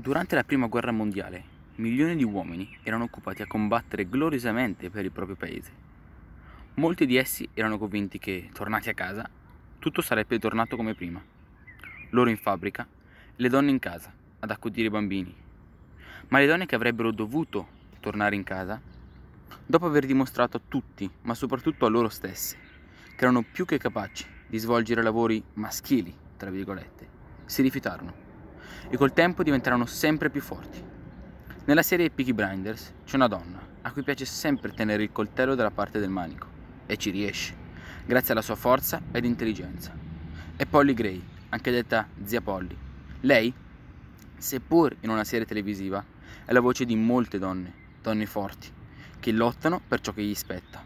Durante la prima guerra mondiale, milioni di uomini erano occupati a combattere gloriosamente per il proprio paese. Molti di essi erano convinti che, tornati a casa, tutto sarebbe tornato come prima. Loro in fabbrica, le donne in casa, ad accudire i bambini. Ma le donne che avrebbero dovuto tornare in casa, dopo aver dimostrato a tutti, ma soprattutto a loro stesse, che erano più che capaci di svolgere lavori maschili, tra virgolette, si rifiutarono e col tempo diventeranno sempre più forti. Nella serie Peaky Blinders c'è una donna a cui piace sempre tenere il coltello dalla parte del manico e ci riesce, grazie alla sua forza ed intelligenza. È Polly Gray, anche detta zia Polly. Lei, seppur in una serie televisiva, è la voce di molte donne, donne forti, che lottano per ciò che gli spetta.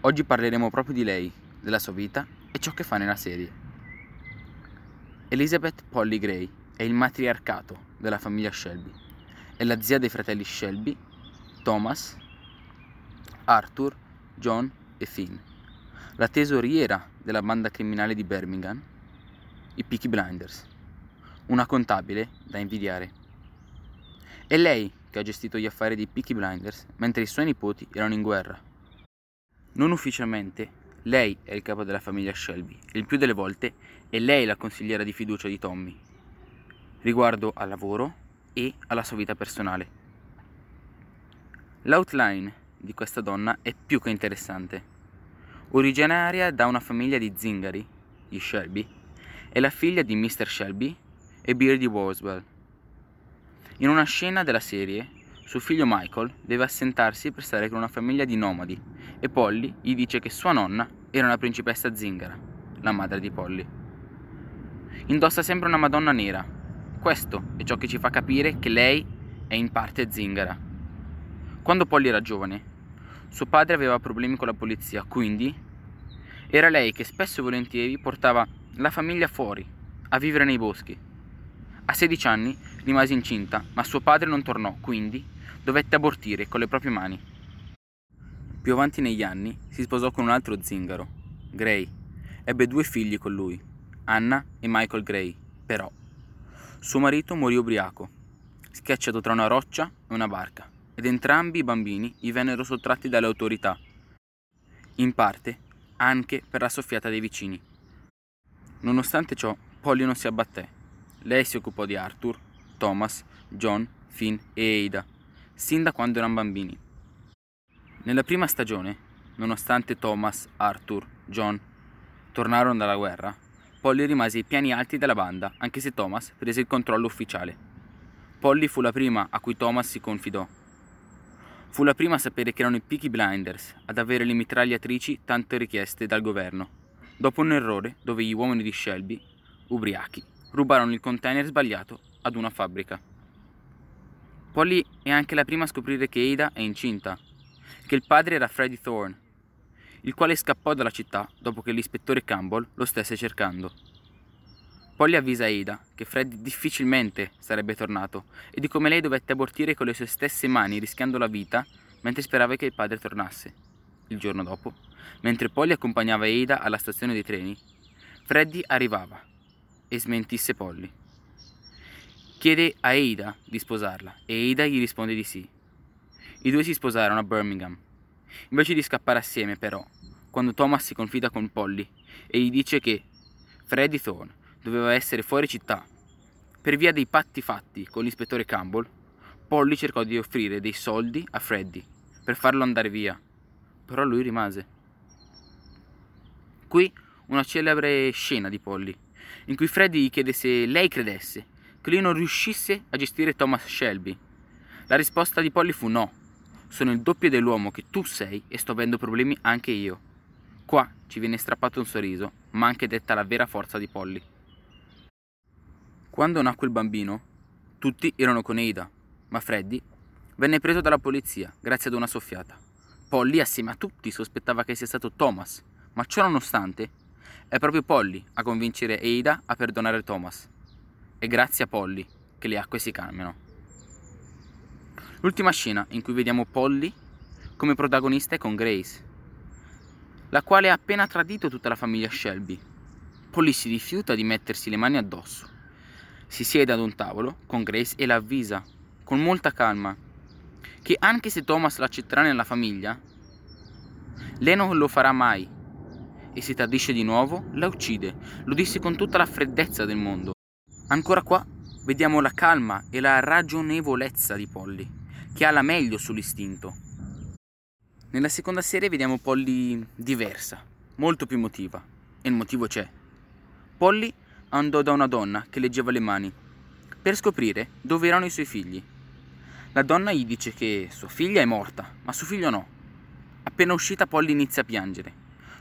Oggi parleremo proprio di lei, della sua vita e ciò che fa nella serie. Elizabeth Polly Gray è il matriarcato della famiglia Shelby. È la zia dei fratelli Shelby, Thomas, Arthur, John e Finn. La tesoriera della banda criminale di Birmingham, i Peaky Blinders. Una contabile da invidiare. È lei che ha gestito gli affari dei Peaky Blinders mentre i suoi nipoti erano in guerra. Non ufficialmente, lei è il capo della famiglia Shelby e il più delle volte è lei la consigliera di fiducia di Tommy, riguardo al lavoro e alla sua vita personale. L'outline di questa donna è più che interessante. Originaria da una famiglia di zingari, gli Shelby, è la figlia di Mr. Shelby e Beardy Boswell. In una scena della serie, suo figlio Michael deve assentarsi per stare con una famiglia di nomadi e Polly gli dice che sua nonna era una principessa zingara, la madre di Polly. Indossa sempre una madonna nera questo è ciò che ci fa capire che lei è in parte zingara. Quando Polly era giovane, suo padre aveva problemi con la polizia, quindi era lei che spesso e volentieri portava la famiglia fuori, a vivere nei boschi. A 16 anni rimase incinta, ma suo padre non tornò, quindi dovette abortire con le proprie mani. Più avanti negli anni si sposò con un altro zingaro, Gray. Ebbe due figli con lui, Anna e Michael Gray, però suo marito morì ubriaco, schiacciato tra una roccia e una barca, ed entrambi i bambini gli vennero sottratti dalle autorità, in parte anche per la soffiata dei vicini. Nonostante ciò, Polly non si abbatté. Lei si occupò di Arthur, Thomas, John, Finn e Ada, sin da quando erano bambini. Nella prima stagione, nonostante Thomas, Arthur, John tornarono dalla guerra, Polly rimase ai piani alti della banda, anche se Thomas prese il controllo ufficiale. Polly fu la prima a cui Thomas si confidò. Fu la prima a sapere che erano i Peaky Blinders ad avere le mitragliatrici tanto richieste dal governo, dopo un errore dove gli uomini di Shelby, ubriachi, rubarono il container sbagliato ad una fabbrica. Polly è anche la prima a scoprire che Ada è incinta, che il padre era Freddy Thorne il quale scappò dalla città dopo che l'ispettore Campbell lo stesse cercando. Polly avvisa Ada che Fred difficilmente sarebbe tornato e di come lei dovette abortire con le sue stesse mani rischiando la vita mentre sperava che il padre tornasse. Il giorno dopo, mentre Polly accompagnava Ada alla stazione dei treni, Freddy arrivava e smentisse Polly. Chiede a Ada di sposarla e Ada gli risponde di sì. I due si sposarono a Birmingham. Invece di scappare assieme, però, quando Thomas si confida con Polly e gli dice che Freddy Thorne doveva essere fuori città. Per via dei patti fatti con l'ispettore Campbell, Polly cercò di offrire dei soldi a Freddy per farlo andare via, però lui rimase. Qui una celebre scena di Polly, in cui Freddy gli chiede se lei credesse che lui non riuscisse a gestire Thomas Shelby. La risposta di Polly fu no, sono il doppio dell'uomo che tu sei e sto avendo problemi anche io. Qua ci viene strappato un sorriso, ma anche detta la vera forza di Polly. Quando nacque il bambino, tutti erano con Ada, ma Freddy venne preso dalla polizia grazie ad una soffiata. Polly, assieme a tutti, sospettava che sia stato Thomas, ma ciò nonostante, è proprio Polly a convincere Ada a perdonare Thomas. È grazie a Polly che le acque si calmano. L'ultima scena in cui vediamo Polly come protagonista è con Grace, la quale ha appena tradito tutta la famiglia Shelby. Polly si rifiuta di mettersi le mani addosso. Si siede ad un tavolo con Grace e la avvisa, con molta calma, che anche se Thomas l'accetterà nella famiglia, lei non lo farà mai. E se tradisce di nuovo, la uccide. Lo disse con tutta la freddezza del mondo. Ancora qua vediamo la calma e la ragionevolezza di Polly, che ha la meglio sull'istinto. Nella seconda serie vediamo Polly diversa, molto più emotiva. E il motivo c'è. Polly andò da una donna che leggeva le mani per scoprire dove erano i suoi figli. La donna gli dice che sua figlia è morta, ma suo figlio no. Appena uscita Polly inizia a piangere.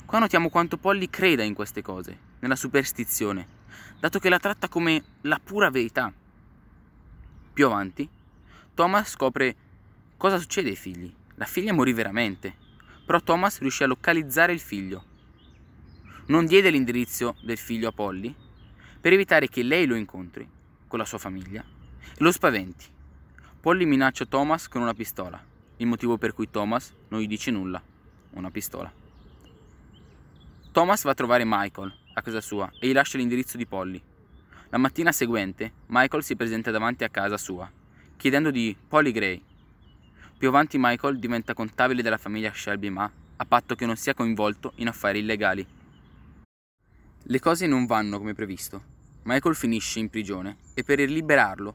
Qua notiamo quanto Polly creda in queste cose, nella superstizione, dato che la tratta come la pura verità. Più avanti, Thomas scopre cosa succede ai figli. La figlia morì veramente, però Thomas riuscì a localizzare il figlio. Non diede l'indirizzo del figlio a Polly per evitare che lei lo incontri con la sua famiglia e lo spaventi. Polly minaccia Thomas con una pistola, il motivo per cui Thomas non gli dice nulla, una pistola. Thomas va a trovare Michael a casa sua e gli lascia l'indirizzo di Polly. La mattina seguente Michael si presenta davanti a casa sua, chiedendo di Polly Gray. Più avanti Michael diventa contabile della famiglia Shelby ma a patto che non sia coinvolto in affari illegali. Le cose non vanno come previsto. Michael finisce in prigione e per liberarlo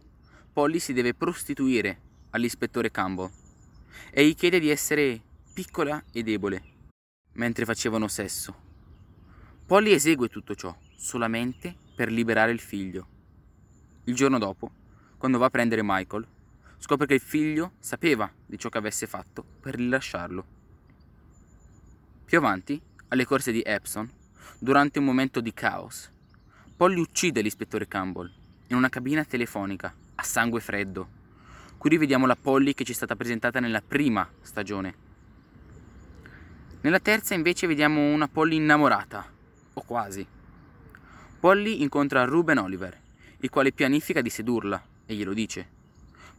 Polly si deve prostituire all'ispettore Campbell e gli chiede di essere piccola e debole mentre facevano sesso. Polly esegue tutto ciò solamente per liberare il figlio. Il giorno dopo, quando va a prendere Michael, scopre che il figlio sapeva di ciò che avesse fatto per rilasciarlo. Più avanti, alle corse di Epson, durante un momento di caos, Polly uccide l'ispettore Campbell in una cabina telefonica a sangue freddo. Qui rivediamo la Polly che ci è stata presentata nella prima stagione. Nella terza invece vediamo una Polly innamorata, o quasi. Polly incontra Ruben Oliver, il quale pianifica di sedurla e glielo dice.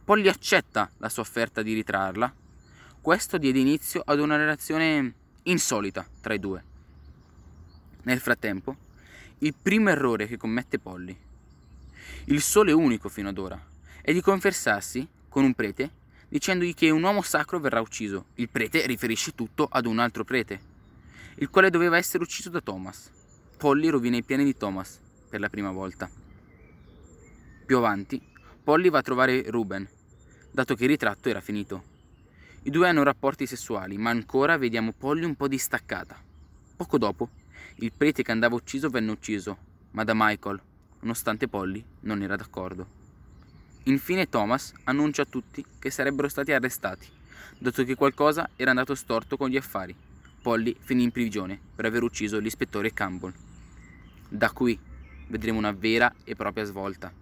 Polly accetta la sua offerta di ritrarla. Questo diede inizio ad una relazione insolita tra i due. Nel frattempo, il primo errore che commette Polly, il solo e unico fino ad ora, e di confessarsi con un prete dicendogli che un uomo sacro verrà ucciso. Il prete riferisce tutto ad un altro prete, il quale doveva essere ucciso da Thomas. Polly rovina i piani di Thomas per la prima volta. Più avanti, Polly va a trovare Ruben, dato che il ritratto era finito. I due hanno rapporti sessuali, ma ancora vediamo Polly un po' distaccata. Poco dopo, il prete che andava ucciso venne ucciso, ma da Michael, nonostante Polly non era d'accordo. Infine Thomas annuncia a tutti che sarebbero stati arrestati, dato che qualcosa era andato storto con gli affari. Polly finì in prigione per aver ucciso l'ispettore Campbell. Da qui vedremo una vera e propria svolta.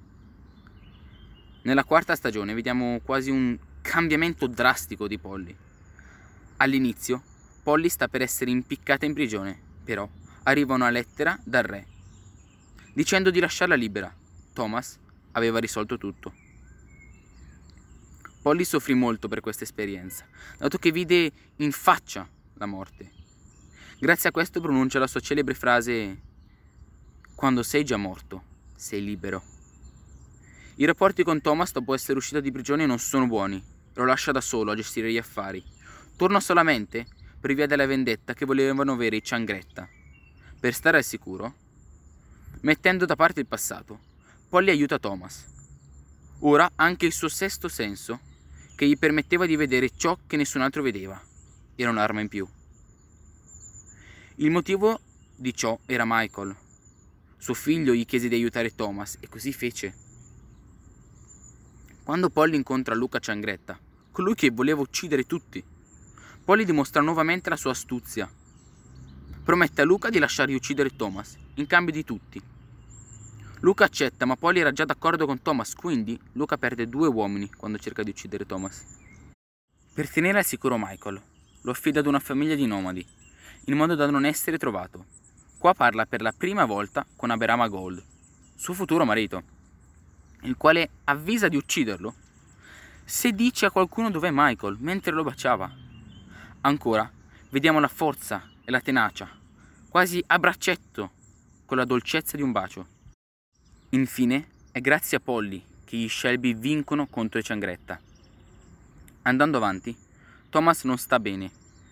Nella quarta stagione vediamo quasi un cambiamento drastico di Polly. All'inizio, Polly sta per essere impiccata in prigione, però arriva una lettera dal re, dicendo di lasciarla libera. Thomas aveva risolto tutto. Polly soffrì molto per questa esperienza, dato che vide in faccia la morte. Grazie a questo pronuncia la sua celebre frase Quando sei già morto, sei libero. I rapporti con Thomas dopo essere uscita di prigione non sono buoni, lo lascia da solo a gestire gli affari. Torna solamente per via della vendetta che volevano avere i Ciangretta. Per stare al sicuro, mettendo da parte il passato, Polly aiuta Thomas. Ora anche il suo sesto senso che gli permetteva di vedere ciò che nessun altro vedeva. Era un'arma in più. Il motivo di ciò era Michael. Suo figlio gli chiese di aiutare Thomas e così fece. Quando Polly incontra Luca Ciangretta, colui che voleva uccidere tutti, Polly dimostra nuovamente la sua astuzia. Promette a Luca di lasciargli uccidere Thomas, in cambio di tutti, Luca accetta, ma Polly era già d'accordo con Thomas, quindi Luca perde due uomini quando cerca di uccidere Thomas. Per tenere al sicuro Michael, lo affida ad una famiglia di nomadi, in modo da non essere trovato. Qua parla per la prima volta con Aberama Gold, suo futuro marito, il quale avvisa di ucciderlo se dice a qualcuno dov'è Michael mentre lo baciava. Ancora, vediamo la forza e la tenacia, quasi a braccetto, con la dolcezza di un bacio. Infine, È grazie a Polly che gli Shelby vincono contro i Ciangretta. Andando avanti, Thomas non sta bene,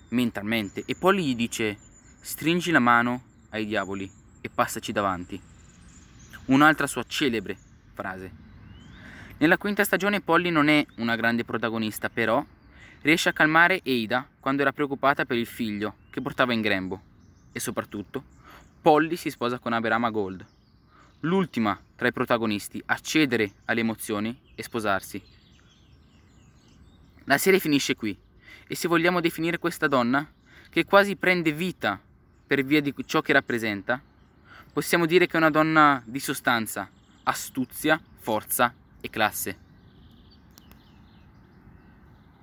mentalmente, e Polly gli dice stringi la mano ai diavoli e passaci davanti. Un'altra sua celebre frase. Nella quinta stagione Polly non è una grande protagonista, però riesce a calmare Ada quando era preoccupata per il figlio che portava in grembo. E soprattutto, Polly si sposa con Aberama Gold, l'ultima tra i protagonisti a cedere alle emozioni e sposarsi. La serie finisce qui e se vogliamo definire questa donna, che quasi prende vita per via di ciò che rappresenta, possiamo dire che è una donna di sostanza, astuzia, forza e classe.